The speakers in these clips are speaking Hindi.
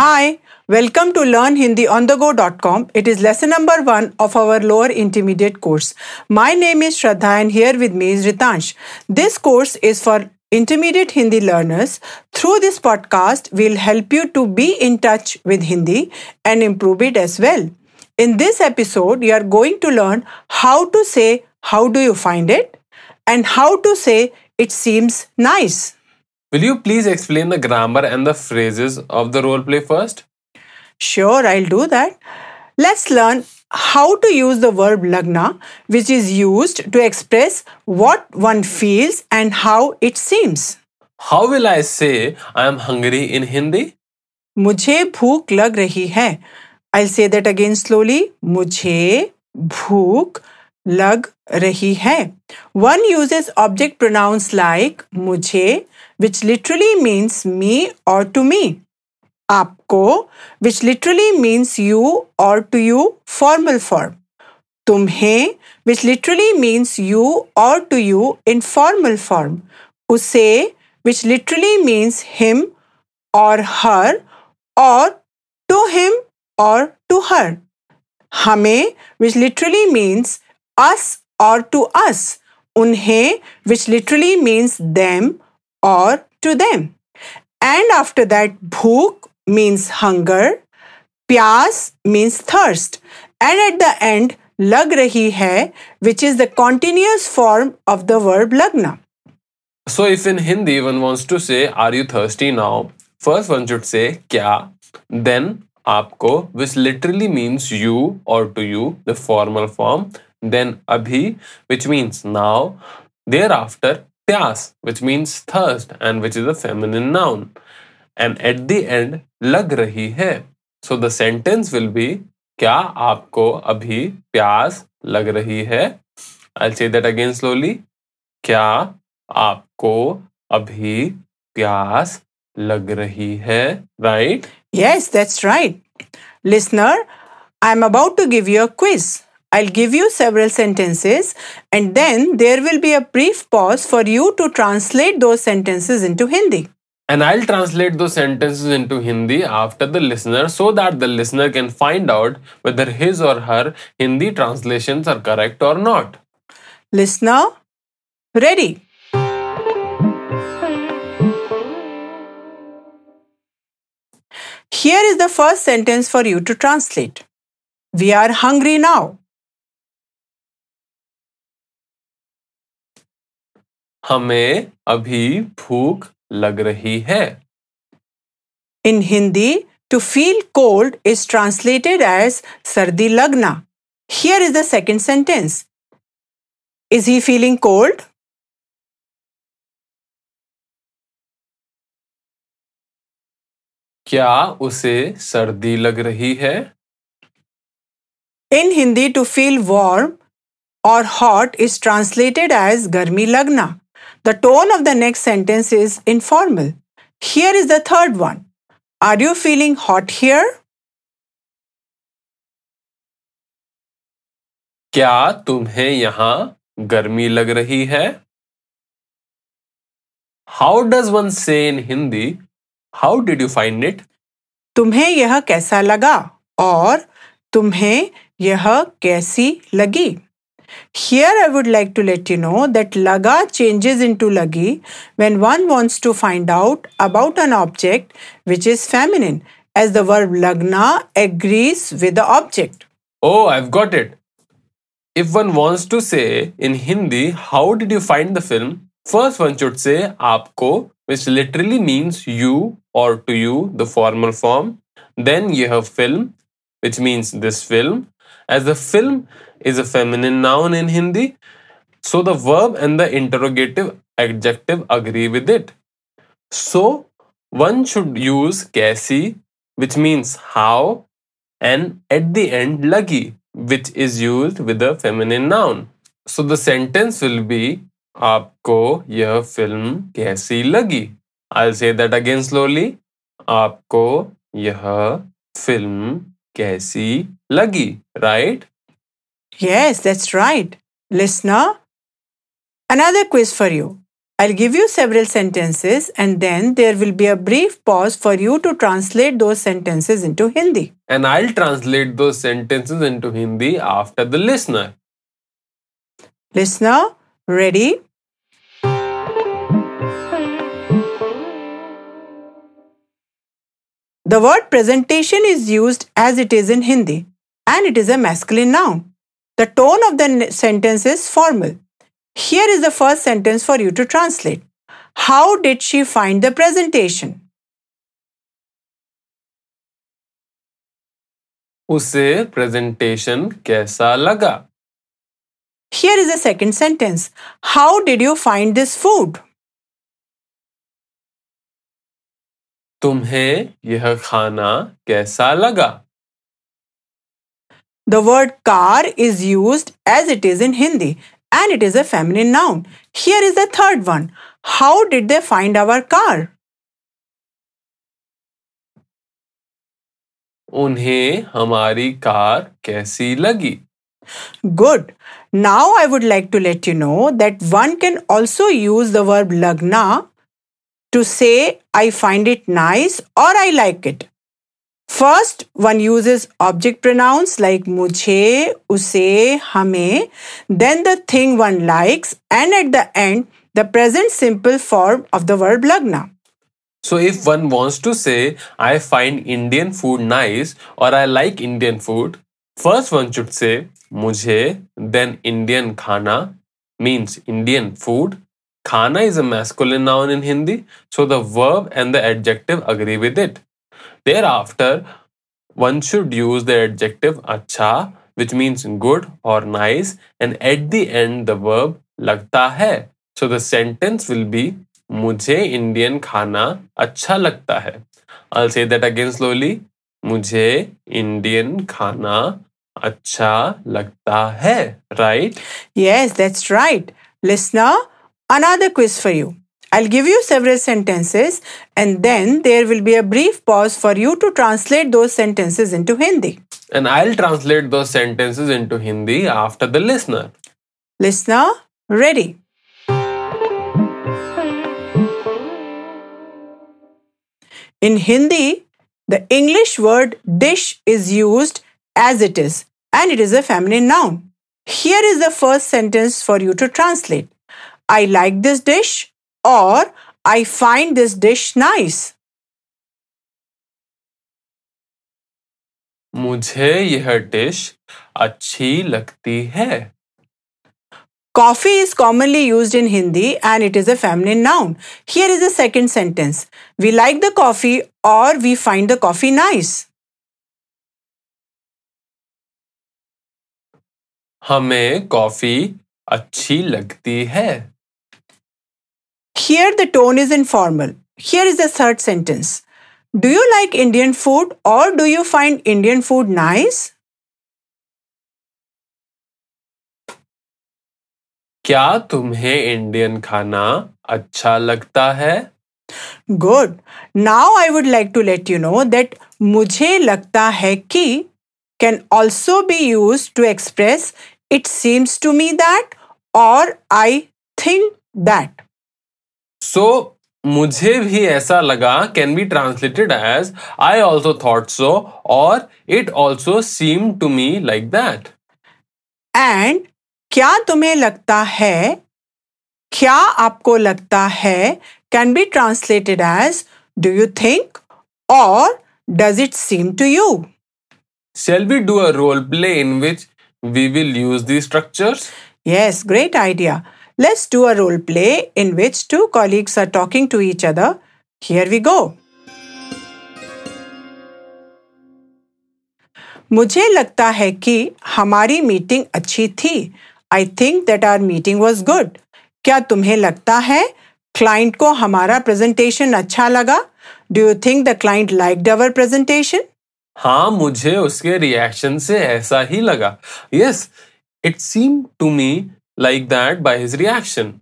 Hi, welcome to learnhindiOnTheGo.com. It is lesson number one of our lower intermediate course. My name is Shraddha and here with me is Ritansh. This course is for intermediate Hindi learners. Through this podcast, we'll help you to be in touch with Hindi and improve it as well. In this episode, you are going to learn how to say, How do you find it? and how to say, It seems nice. Will you please explain the grammar and the phrases of the role play first? Sure, I'll do that. Let's learn how to use the verb lagna, which is used to express what one feels and how it seems. How will I say I am hungry in Hindi? मुझे भूख लग रही है I'll say that again slowly. मुझे भूख लग रही है One uses object pronouns like मुझे, which literally means me or to me. आपको, which literally means you or to you, formal form. तुम्हें, which literally means you or to you, informal form. उसे, which literally means him or her, or to him or to her. हमें, which literally means us or to us. उन्हें, which literally means them or to them. And after that, bhook means hunger, pyas means thirst. And at the end, lag rahi hai, which is the continuous form of the verb lagna. So if in Hindi one wants to say are you thirsty now, first one should say kya, then aapko, which literally means you or to you, the formal form, then abhi, which means now, thereafter pyas, which means thirst and which is a feminine noun. And at the end, lag rahi hai. So the sentence will be क्या आपको अभी प्यास लग रही है I'll say that again slowly. क्या आपको अभी प्यास लग रही है Right? Yes, that's right. Listener, I'm about to give you a quiz. I'll give you several sentences and then there will be a brief pause for you to translate those sentences into Hindi. And I'll translate those sentences into Hindi after the listener so that the listener can find out whether his or her Hindi translations are correct or not. Listener, ready? Here is the first sentence for you to translate. We are hungry now. हमें अभी भूख लग रही है। In Hindi to feel cold is translated as सर्दी लगना। Here is the second sentence is he feeling cold क्या उसे सर्दी लग रही है? In Hindi to feel warm और हॉट इज़ ट्रांसलेटेड एज गर्मी लगना। The tone of the next sentence is informal. Here is the third one. Are you feeling hot here? क्या तुम्हें यहाँ गर्मी लग रही है how does one say in Hindi how did you find it तुम्हें यह कैसा लगा और तुम्हें यह कैसी लगी Here I would like to let you know that laga changes into lagi when one wants to find out about an object which is feminine as the verb lagna agrees with the object. Oh, I've got it. If one wants to say in Hindi, how did you find the film? First one should say aapko, which literally means you or to you, the formal form. Then you have film, which means this film. As the film is a feminine noun in Hindi, so the verb and the interrogative adjective agree with it. So one should use kaisi, which means how, and at the end lagi, which is used with a feminine noun. So the sentence will be आपको यह फिल्म कैसी लगी I'll say that again slowly. आपको यह फिल्म कैसी लगी right Yes, that's right. Listener, another quiz for you. I'll give you several sentences and then there will be a brief pause for you to translate those sentences into Hindi. And I'll translate those sentences into Hindi after the listener. Listener, ready? The word presentation is used as it is in Hindi and it is a masculine noun. The tone of the n- sentence is formal. Here is the first sentence for you to translate. How did she find the presentation? उसे प्रेजेंटेशन कैसा लगा Here is the second sentence. How did you find this food? तुम्हें यह खाना कैसा लगा The word car is used as it is in Hindi and it is a feminine noun. Here is the third one. How did they find our car? उन्हें हमारी कार कैसी लगी Good. Now I would like to let you know that one can also use the verb lagna to say I find it nice or I like it. First, one uses object pronouns like mujhe, use, hame, then the thing one likes, and at the end, the present simple form of the verb lagna. So if one wants to say I find Indian food nice or I like Indian food, first one should say मुझे then Indian khana means Indian food. Khana is a masculine noun in Hindi, so the verb and the adjective agree with it. Thereafter, one should use the adjective acha, which means good or nice, and at the end the verb लगता है. So the sentence will be मुझे इंडियन खाना अच्छा लगता है I'll say that again slowly. मुझे इंडियन खाना अच्छा लगता है right Yes, that's right. Listener, another quiz for you. I'll give you several sentences and then there will be a brief pause for you to translate those sentences into Hindi. and I'll translate those sentences into Hindi after the listener Listener, ready? In Hindi, the English word dish is used as it is and it is a feminine noun. Here is the first sentence for you to translate. I like this dish और I find this dish nice मुझे यह डिश अच्छी लगती है। Coffee is commonly use in Hindi and it is a feminine noun here is a second sentence we like the coffee और we find the coffee nice हमें कॉफ़ी अच्छी लगती है। Here the tone is informal. Here is the third sentence. Do you like Indian food or do you find Indian food nice? क्या तुम्हें इंडियन खाना अच्छा लगता है Good. Now I would like to let you know that मुझे लगता है कि can also be used to express it seems to me that or I think that. So, मुझे भी ऐसा लगा can be translated as I also thought so or it also seemed to me like that. And क्या तुम्हें लगता है क्या आपको लगता है can be translated as do you think or does it seem to you? Shall we do a role play in which we will use these structures? Yes, great idea. Let's do a role play in which two colleagues are talking to each other. Here we go. मुझे लगता है कि हमारी मीटिंग अच्छी थी. I think that our meeting was good क्या तुम्हें लगता है क्लाइंट को हमारा प्रेजेंटेशन अच्छा लगा? Do you think the client like our presentation हाँ मुझे उसके रिएक्शन से ऐसा ही लगा. Yes it seem to me like that by his reaction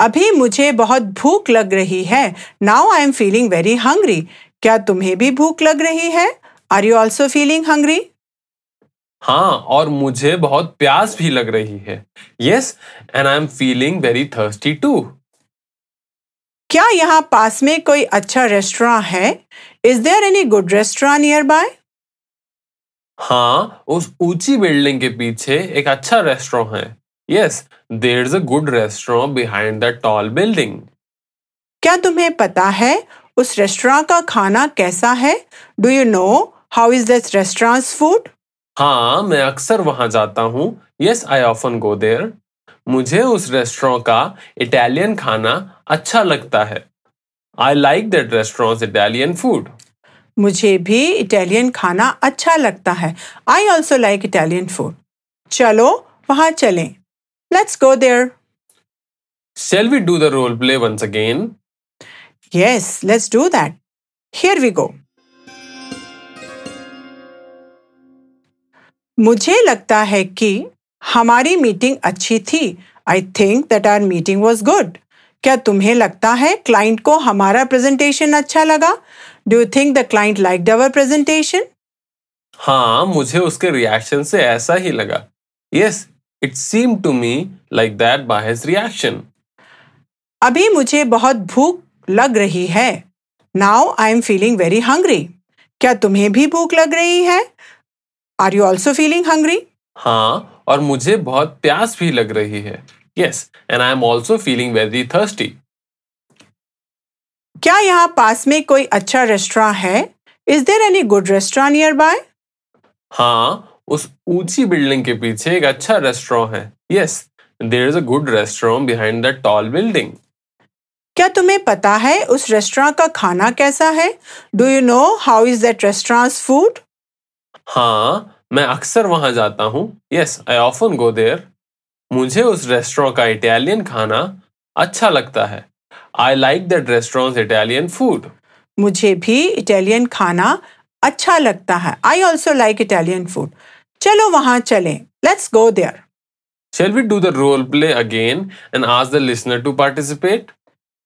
अभी मुझे बहुत भूख लग रही है। Now I am feeling very hungry क्या तुम्हें भी भूख लग रही है? Are you also feeling hungry हाँ और मुझे बहुत प्यास भी लग रही है। Yes and I am feeling very thirsty too क्या यहाँ पास में कोई अच्छा रेस्टोरेंट है? Is there any good restaurant nearby हाँ उस ऊँची बिल्डिंग के पीछे एक अच्छा रेस्टोरेंट है। Yes there is a good restaurant behind the tall building क्या तुम्हें पता है उस रेस्टोरेंट का खाना कैसा है? Do you know how is this restaurant food हाँ मैं अक्सर वहाँ जाता हूँ। Yes I often go there मुझे उस रेस्टोरेंट का इटालियन खाना अच्छा लगता है। I like that restaurant Italian food मुझे भी इटालियन खाना अच्छा लगता है। I also like Italian food चलो वहाँ चलें। Let's go there Shall we do the role play once again? Yes, let's do that. Here we go. मुझे लगता है कि हमारी मीटिंग अच्छी थी I think that our meeting was good क्या तुम्हें लगता है क्लाइंट को हमारा प्रेजेंटेशन अच्छा लगा do you think the client like our presentation हाँ मुझे उसके रिएक्शन से ऐसा ही लगा yes it seem to me like that by his reaction अभी मुझे बहुत भूख लग रही है। Now I am feeling very hungry क्या तुम्हें भी भूख लग रही है? Are you also feeling hungry हाँ और मुझे बहुत प्यास भी लग रही है। Yes and I am also feeling very thirsty क्या यहाँ पास में कोई अच्छा रेस्टोरेंट है? Is there any good restaurant nearby हाँ उस ऊँची बिल्डिंग के पीछे एक अच्छा रेस्टोरेंट है। Yes there is a good restaurant behind the tall building क्या तुम्हें पता है उस रेस्टोरेंट का खाना कैसा है? Do you know how is that restaurant food हाँ मैं अक्सर वहाँ जाता हूँ। Yes I often go there मुझे उस रेस्टोरेंट का इटालियन खाना अच्छा लगता है। I like that restaurant Italian food मुझे भी इटालियन खाना अच्छा लगता है। I also like Italian food चलो वहाँ चले। Let's go there shall we do the role play again and ask the listener to participate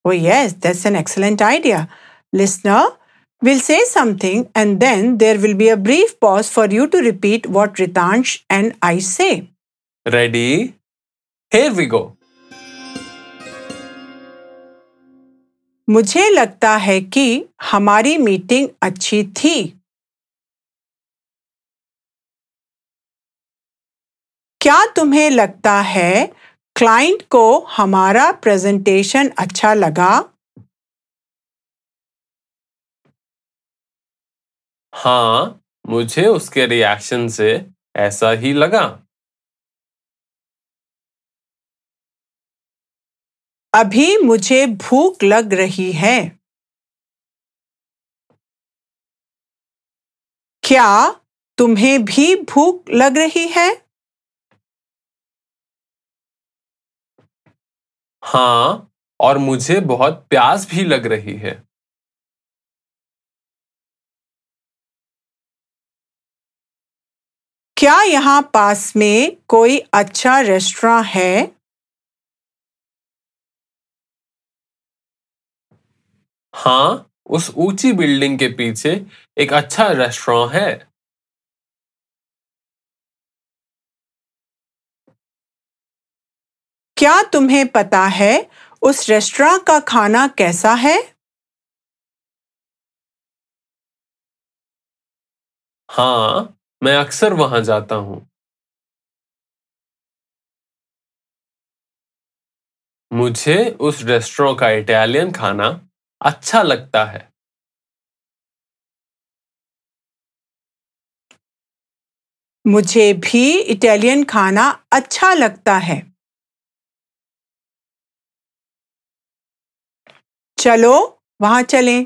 O yes that's an excellent idea listener will say something and then there will be a brief pause for you to repeat what Ritansh and I say ready here we go मुझे लगता है कि हमारी मीटिंग अच्छी थी। क्या तुम्हें लगता है क्लाइंट को हमारा प्रेजेंटेशन अच्छा लगा? हाँ मुझे उसके रिएक्शन से ऐसा ही लगा। अभी मुझे भूख लग रही है। क्या तुम्हें भी भूख लग रही है? हाँ और मुझे बहुत प्यास भी लग रही है। क्या यहाँ पास में कोई अच्छा रेस्टोरेंट है? हाँ उस ऊँची बिल्डिंग के पीछे एक अच्छा रेस्टोरेंट है। क्या तुम्हें पता है उस रेस्टोरेंट का खाना कैसा है? हाँ मैं अक्सर वहाँ जाता हूँ। मुझे उस रेस्टोरेंट का इटालियन खाना अच्छा लगता है। मुझे भी इटालियन खाना अच्छा लगता है। चलो वहां चलें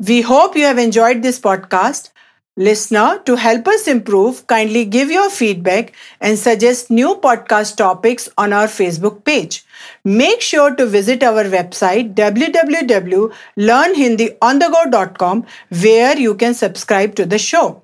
We hope you have enjoyed this podcast. Listener, to help us improve, kindly give your feedback and suggest new podcast topics on our Facebook page. Make sure to visit our website www.learnhindiondego.com where you can subscribe to the show.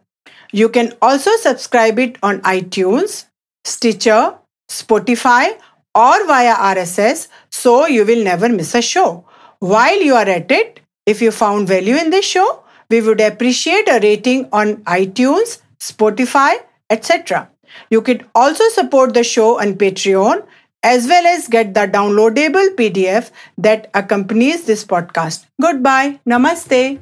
You can also subscribe it on iTunes, Stitcher, Spotify, or via RSS so you will never miss a show. While you are at it, if you found value in this show, we would appreciate a rating on iTunes, Spotify, etc. You could also support the show on Patreon as well as get the downloadable PDF that accompanies this podcast. Goodbye. Namaste.